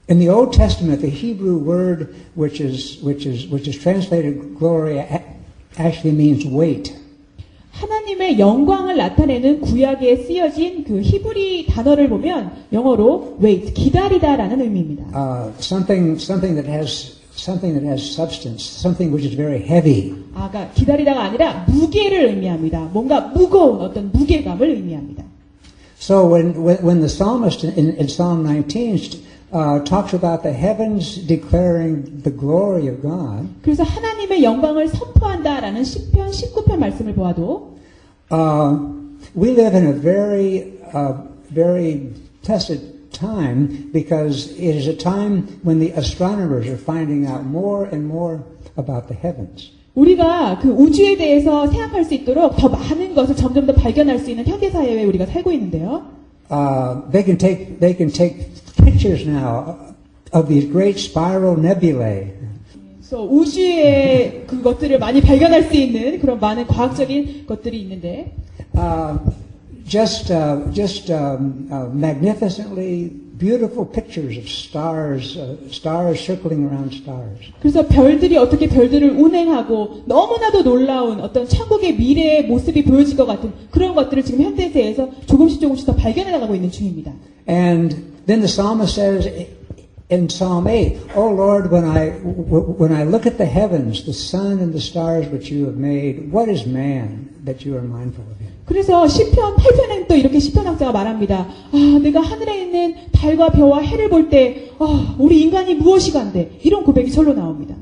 in the Old Testament, the Hebrew word which is, which is, which is translated glory a- actually means wait. 하나님의 영광을 나타내는 구약에 쓰여진 그 히브리 단어를 보면 영어로 wait, 기다리다라는 의미입니다. Uh, something, something that has something that has substance, something which is very heavy. 아, 그러니까 기다리다가 아니라 무게를 의미합니다. 뭔가 무거운 어떤 무게감을 의미합니다. So when when, when the psalmist in, in Psalm 19 uh, talks about the heavens declaring the glory of God, 그래서 하나님의 영광을 선포한다라는 시편 19편 말씀을 보아도 uh, we live in a very uh, very tested time because it is a time when the astronomers are finding out more and more about the heavens. 우리가 그 우주에 대해서 생각할 수 있도록 더 많은 것을 점점 더 발견할 수 있는 현대 사회에 우리가 살고 있는데요. Uh, they can take they can take pictures now of these great spiral nebulae. 그래서 우주의 그것들을 많이 발견할 수 있는 그런 많은 과학적인 것들이 있는데 Uh, just uh, just um, uh, magnificently beautiful pictures of stars, uh, stars circling around stars. 그래서 별들이 어떻게 별들을 운행하고 너무나도 놀라운 어떤 천국의 미래의 모습이 보여질 것 같은 그런 것들을 지금 현대세에서 조금씩 조금씩 더 발견해 나가고 있는 중입니다. And then the psalmist says in Psalm 8, "Oh Lord, when I w- when I look at the heavens, the sun and the stars which you have made, what is man that you are mindful of him?" 그래서 시편 8편에는 또 이렇게 시편학자가 말합니다. 아, 내가 하늘에 있는 달과 별과 해를 볼 때, 아, 우리 인간이 무엇이 간데 이런 고백이 절로 나옵니다.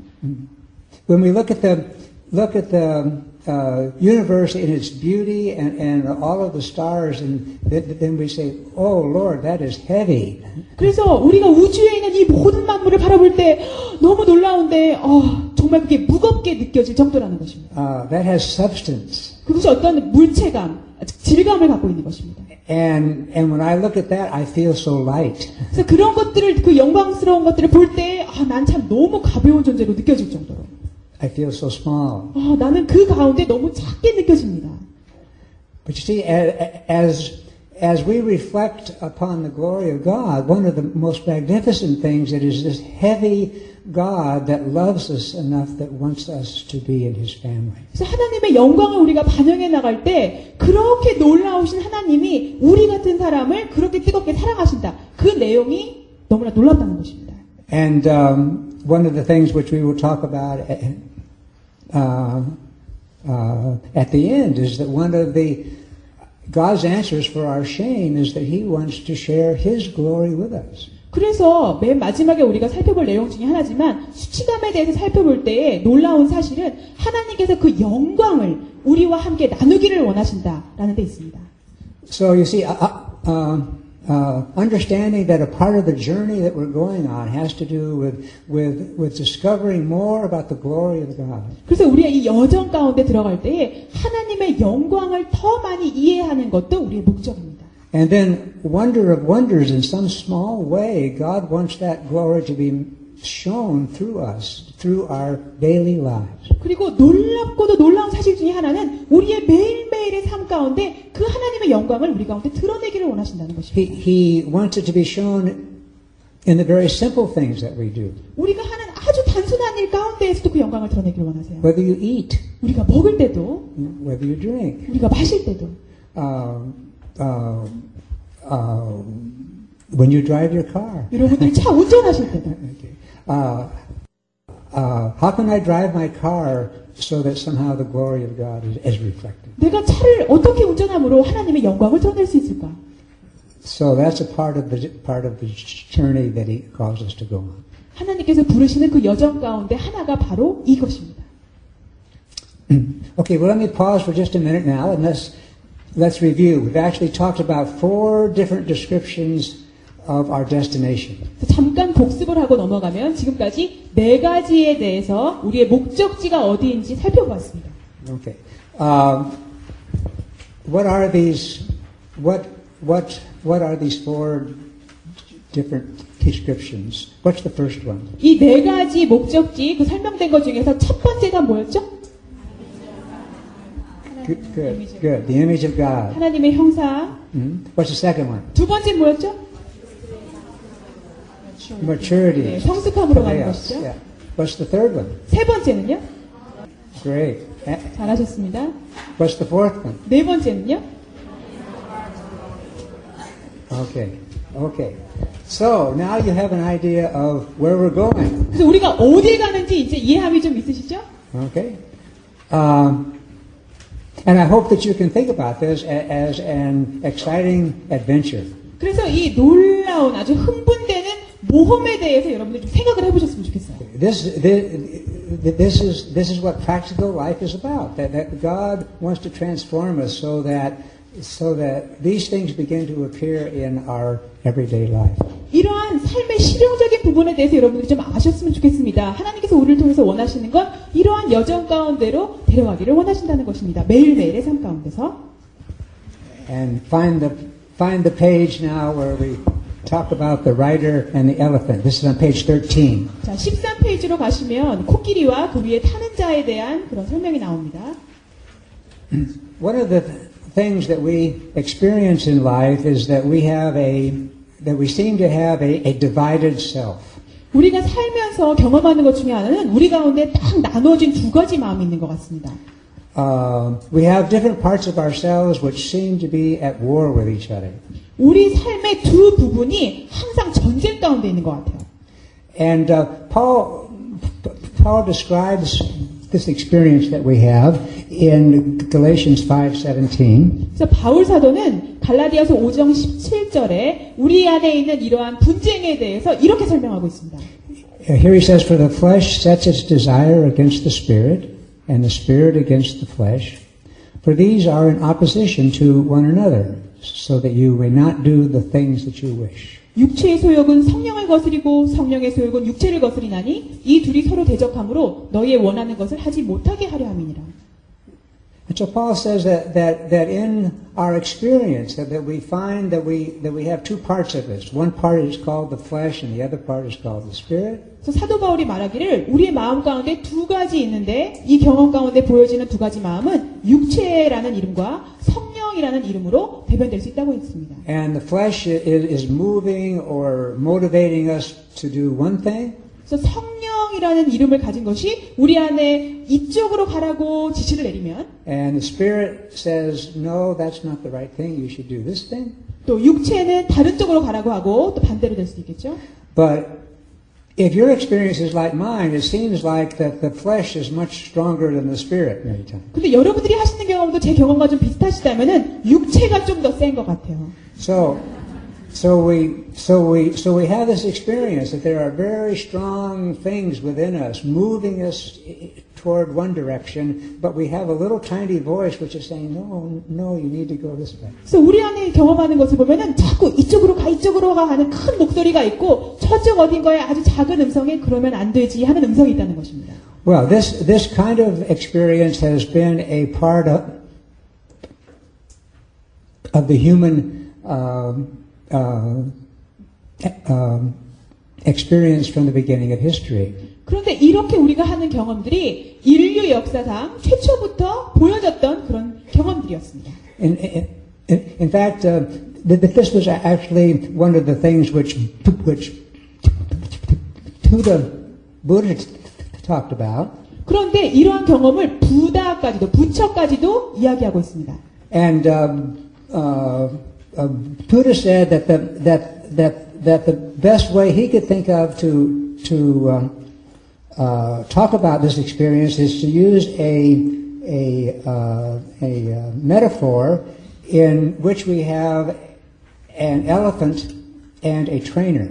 When we look at the look at the uh, universe in its beauty and, and all of the stars, and th- then we say, "Oh Lord, that is heavy." 그래서 우리가 우주에 있는 이 모든 만물을 바라볼 때 너무 놀라운데, 어, 정말 그게 무겁게 느껴질 정도라는 것입니다. Uh, that has substance. 그것이 어떤 물체감, 질감을 갖고 있는 것입니다. And and when I look at that, I feel so light. 그래서 그런 것들을 그 영광스러운 것들을 볼 때, 아, 난 참 너무 가벼운 존재로 느껴질 정도로. I feel so small. 아, 나는 그 가운데 너무 작게 느껴집니다. But you see, as as we reflect upon the glory of God, one of the most magnificent things it is this heavy God that loves us enough that wants us to be in His family. 그래서 하나님의 영광을 우리가 반영해 나갈 때 그렇게 놀라우신 하나님이 우리 같은 사람을 그렇게 뜨겁게 사랑하신다. 그 내용이 너무나 놀랍다는 것입니다. And um, one of the things which we will talk about uh, uh, at the end is that one of the God's answers for our shame is that He wants to share His glory with us. 그래서 맨 마지막에 우리가 살펴볼 내용 중에 하나지만 수치감에 대해서 살펴볼 때에 놀라운 사실은 하나님께서 그 영광을 우리와 함께 나누기를 원하신다라는 데 있습니다. So you see, uh, uh, uh, understanding that a part of the journey that we're going on has to do with, with, with discovering more about the glory of God. 그래서 우리가 이 여정 가운데 들어갈 때에 하나님의 영광을 더 많이 이해하는 것도 우리의 목적입니다. And then, wonder of wonders, in some small way, God wants that glory to be shown through us, through our daily lives. 그리고 놀랍고도 놀라운 사실 중에 하나는 우리의 매일매일의 삶 가운데 그 하나님의 영광을 우리 가운데 드러내기를 원하신다는 He, 것입니다. he wants it to be shown in the very simple things that we do. 우리가 하는 아주 단순한 일 가운데에서도 그 영광을 드러내기를 원하세요. Whether you eat, 우리가 먹을 때도, whether you drink, 우리가 마실 때도, uh, uh, uh, when you drive your car. 여러분들이 차 운전하실 때도, Okay. Uh, uh, how can I drive my car so that somehow the glory of God is, is reflected? 내가 차를 어떻게 운전함으로 하나님의 영광을 드러낼 수 있을까? So that's a part of the part of the journey that He calls us to go on. 하나님께서 부르시는 그 여정 가운데 하나가 바로 이것입니다. Okay, well let me pause for just a minute now and let's let's review. We've actually talked about four different descriptions of our destination. 그래서 잠깐 복습을 하고 넘어가면 지금까지 네 가지에 대해서 우리의 목적지가 어디인지 살펴보았습니다. Okay. Um, what are these? What what what are these four different descriptions? What's the first one? 이 네 가지 목적지 그 설명된 것 중에서 첫 번째가 뭐였죠? Good, good, good. The image of God. 하나님의 형상. Mhm. What's the second one? 두 번째 뭐였죠? Maturity. 네, 성숙함으로 가는 것이죠. yeah. What's the third one? 세 번째는요? Great. 잘하셨습니다. What's the fourth one? 네 번째는요? Okay. Okay. So now you have an idea of where we're going. 그래서 우리가 어딜 가는지 이제 이해함이 좀 있으시죠? Okay. Um, and I hope that you can think about this a- as an exciting adventure. 그래서 이 놀라운 아주 흥분되는 모험에 대해서 여러분들 좀 생각을 해보셨으면 좋겠어요. This, this, this is this is what practical life is about. That, that God wants to transform us so that so that these things begin to appear in our everyday life. 이러한 삶의 실용적인 부분에 대해서 여러분들이 좀 아셨으면 좋겠습니다. 하나님께서 우리를 통해서 원하시는 건 이러한 여정 가운데로 데려가기를 원하신다는 것입니다. 매일매일의 삶 가운데서. And find the find the page now where we talk about the rider and the elephant. This is on page 13. 자, 13페이지로 가시면 코끼리와 그 위에 타는 자에 대한 그런 설명이 나옵니다. One of the th- things that we experience in life is that we have a that we seem to have a, a divided self. 우리가 살면서 경험하는 것 중에 하나는 우리 가운데 딱 나누어진 두 가지 마음이 있는 것 같습니다. Uh, we have different parts of ourselves which seem to be at war with each other. 우리 삶의 두 부분이 항상 전쟁 가운데 있는 것 같아요. And uh, Paul Paul describes this experience that we have in Galatians 5:17. 그래서 바울 사도는 갈라디아서 5장 17절에 우리 안에 있는 이러한 분쟁에 대해서 이렇게 설명하고 있습니다. Uh, Here he says, "For the flesh sets its desire against the spirit, and the spirit against the flesh. For these are in opposition to one another, so that you may not do the things that you wish." 육체의 소욕은 성령을 거스리고 성령의 소욕은 육체를 거스리나니 이 둘이 서로 대적함으로 너희의 원하는 것을 하지 못하게 하려 함이니라. And so Paul says that, that, that in our experience that, that we find that we, that we have two parts of this. One part is called the flesh and the other part is called the spirit. 그래서 사도 바울이 말하기를 우리의 마음 가운데 두 가지 있는데 이 경험 가운데 보여지는 두 가지 마음은 육체라는 이름과 성령이라는 이름으로 대변될 수 있다고 했습니다. And the flesh i- i- is moving or motivating us to do one thing. 그래서 성령이라는 이름을 가진 것이 우리 안에 이쪽으로 가라고 지시를 내리면 And the spirit says, no, that's not the right thing. You should do this thing. 또 육체는 다른 쪽으로 가라고 하고 또 반대로 될 수도 있겠죠. But if your experience is like mine, it seems like that the flesh is much stronger than the spirit many times. 근데 여러분들이 하시는 경험도 제 경험과 좀 비슷하시다면은 육체가 좀 더 센 것 같아요. So, so we, so we, so we have this experience that there are very strong things within us moving us i- toward one direction, but we have a little tiny voice which is saying, no, no, you need to go this way. 그래서 우리 안에 경험하는 것을 보면은 자꾸 이쪽으로 가, 이쪽으로 가 하는 큰 목소리가 있고 저쪽 어딘가에 아주 작은 음성에 그러면 안 되지 하는 음성이 있다는 것입니다. Well, this, this kind of experience has been a part of, of the human um, uh, um, experience from the beginning of history. 그런데 이렇게 우리가 하는 경험들이 인류 역사상 최초부터 보여졌던 그런 경험들이었습니다. In, in, in fact, uh, th- th- this was actually one of the things which which Buddha Buddha talked about, 그런데 이러한 경험을 부다까지도 부처까지도 이야기하고 있습니다. and um, uh, uh, Buddha said that the that that that the best way he could think of to to um, uh, talk about this experience is to use a a uh, a uh, metaphor in which we have an elephant and a trainer.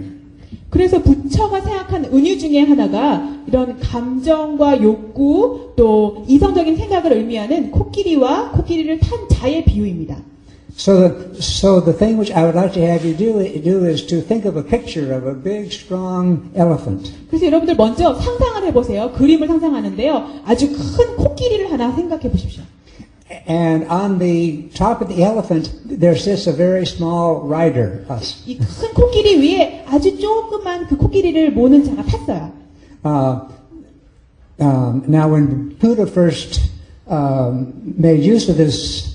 그래서 부처가 생각한 은유 중에 하나가 이런 감정과 욕구 또 이성적인 생각을 의미하는 코끼리와 코끼리를 탄 자의 비유입니다. So the so the thing which I would like to have you do do is to think of a picture of a big strong elephant. 그래서 여러분들 먼저 상상을 해보세요. 그림을 상상하는데요. 아주 큰 코끼리를 하나 생각해 보십시오. And on the top of the elephant, there sits a very small rider, us. 이 큰 코끼리 위에 아주 조그만 그 코끼리를 모는 자가 탔어요. Uh, um, now, when Buddha first um, made use of this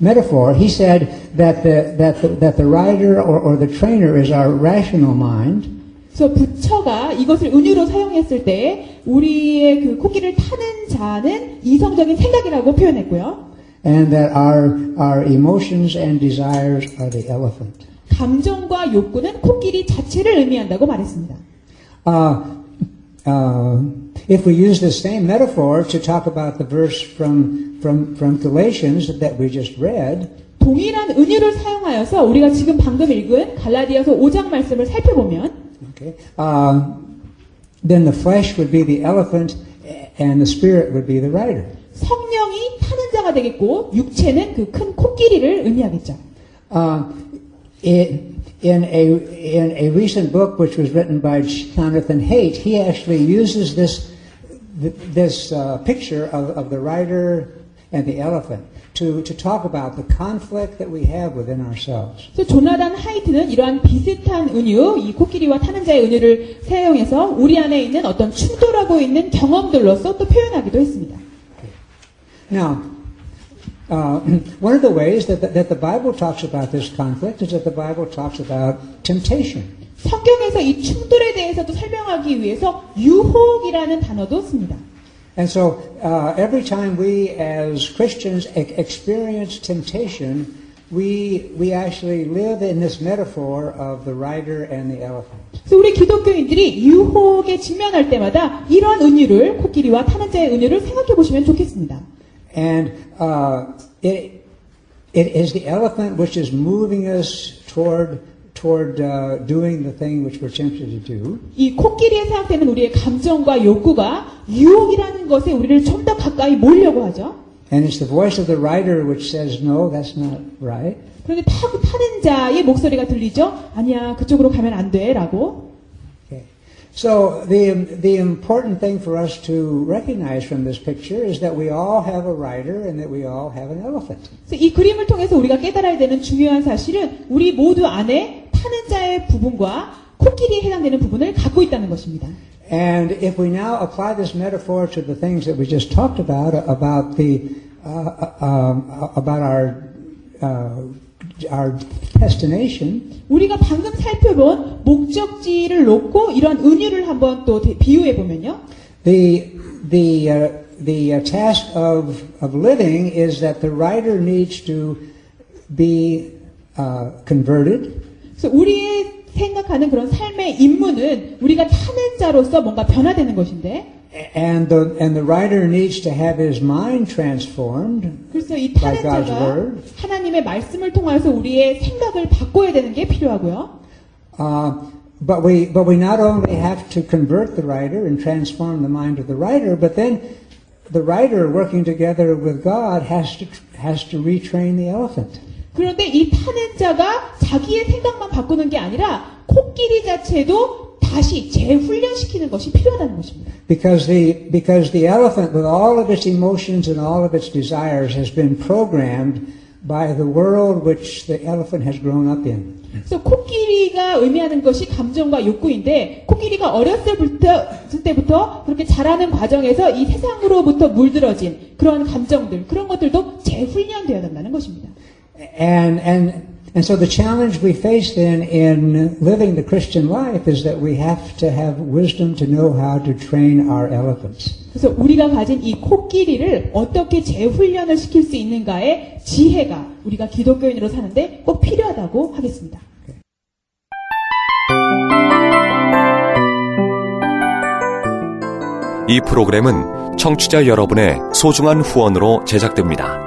metaphor, he said that the, that the, that the rider or, or the trainer is our rational mind, 그래서 부처가 이것을 은유로 사용했을 때 우리의 그 코끼리를 타는 자는 이성적인 생각이라고 표현했고요. and that our our emotions and desires are the elephant. 감정과 욕구는 코끼리 자체를 의미한다고 말했습니다. Uh, uh, if we use the same metaphor to talk about the verse from from from Galatians that we just read, 동일한 은유를 사용하여서 우리가 지금 방금 읽은 갈라디아서 5장 말씀을 살펴보면 okay, uh, then the flesh would be the elephant, and the spirit would be the rider. 성령이 타는 자가 되겠고 육체는 그 큰 코끼리를 의미하겠죠. Uh, in, in a in a recent book which was written by Jonathan Haidt, he actually uses this this uh, picture of, of the rider and the elephant to to talk about the conflict that we have within ourselves. 그래서 조나단 하이트는 이러한 비슷한 은유, 이 코끼리와 타는 자의 은유를 사용해서 우리 안에 있는 어떤 충돌하고 있는 경험들로서 또 표현하기도 했습니다. Now, uh, one of the ways that the, that the Bible talks about this conflict is that the Bible talks about temptation. 성경에서 이 충돌에 대해서도 설명하기 위해서 유혹이라는 단어도 씁니다. And so, uh, every time we as Christians e- experience temptation, we, we actually live in this metaphor of the rider and the elephant. 그래서 우리 기독교인들이 유혹에 직면할 때마다 이러한 은유를 코끼리와 타는 자의 은유를 생각해 보시면 좋겠습니다. And uh, it, it is the elephant which is moving us toward, toward uh, doing the thing which we're tempted to do. 이 코끼리에 생각되는 우리의 감정과 욕구가 유혹이라는 것에 우리를 좀 더 가까이 몰려고 하죠. And it's the voice of the rider which says, no, that's not right. 그런데 타, 타는 자의 목소리가 들리죠? 아니야, 그쪽으로 가면 안 돼. 라고. Okay. So the, the important thing for us to recognize from this picture is that we all have a rider and that we all have an elephant. 이 그림을 통해서 우리가 깨달아야 되는 중요한 사실은 우리 모두 안에 타는 자의 부분과 코끼리에 해당되는 부분을 갖고 있다는 것입니다. And if we now apply this metaphor to the things that we just talked about, about the, uh, uh, um, about our, uh, our destination, 우리가 방금 살펴본 목적지를 놓고 이런 은유를 한번 또 대- 비유해 보면요. the, the, uh, the uh, task of, of living is that the rider needs to be uh, converted. 그래서 우리의 생각하는 그런 삶의 임무는 우리가 타는 자로서 뭔가 변화되는 것인데 And the, and the rider needs to have his mind transformed 그래서 이 By 타는 God's 자가 word. 하나님의 말씀을 통해서 우리의 생각을 바꿔야 되는 게 필요하고요. Uh, but we but we not only have to convert the writer and transform the mind of the writer, but then the writer working together with God has to has to retrain the elephant. 그런데 이 타는 자가 자기의 생각만 바꾸는 게 아니라 코끼리 자체도 다시 재훈련시키는 것이 필요하다는 것입니다. Because the because the elephant with all of its emotions and all of its desires has been programmed by the world which the elephant has grown up in. 그래서 코끼리가 의미하는 것이 감정과 욕구인데 코끼리가 어렸을 때부터, 그렇게 자라는 과정에서 이 세상으로부터 물들어진 그런 감정들 그런 것들도 재훈련되어야 된다는 것입니다. And and and so the challenge we face then in living the Christian life is that we have to have wisdom to know how to train our elephants. 그래서 우리가 가진 이 코끼리를 어떻게 재훈련을 시킬 수 있는가의 지혜가 우리가 기독교인으로 사는데 꼭 필요하다고 하겠습니다. 이 프로그램은 청취자 여러분의 소중한 후원으로 제작됩니다.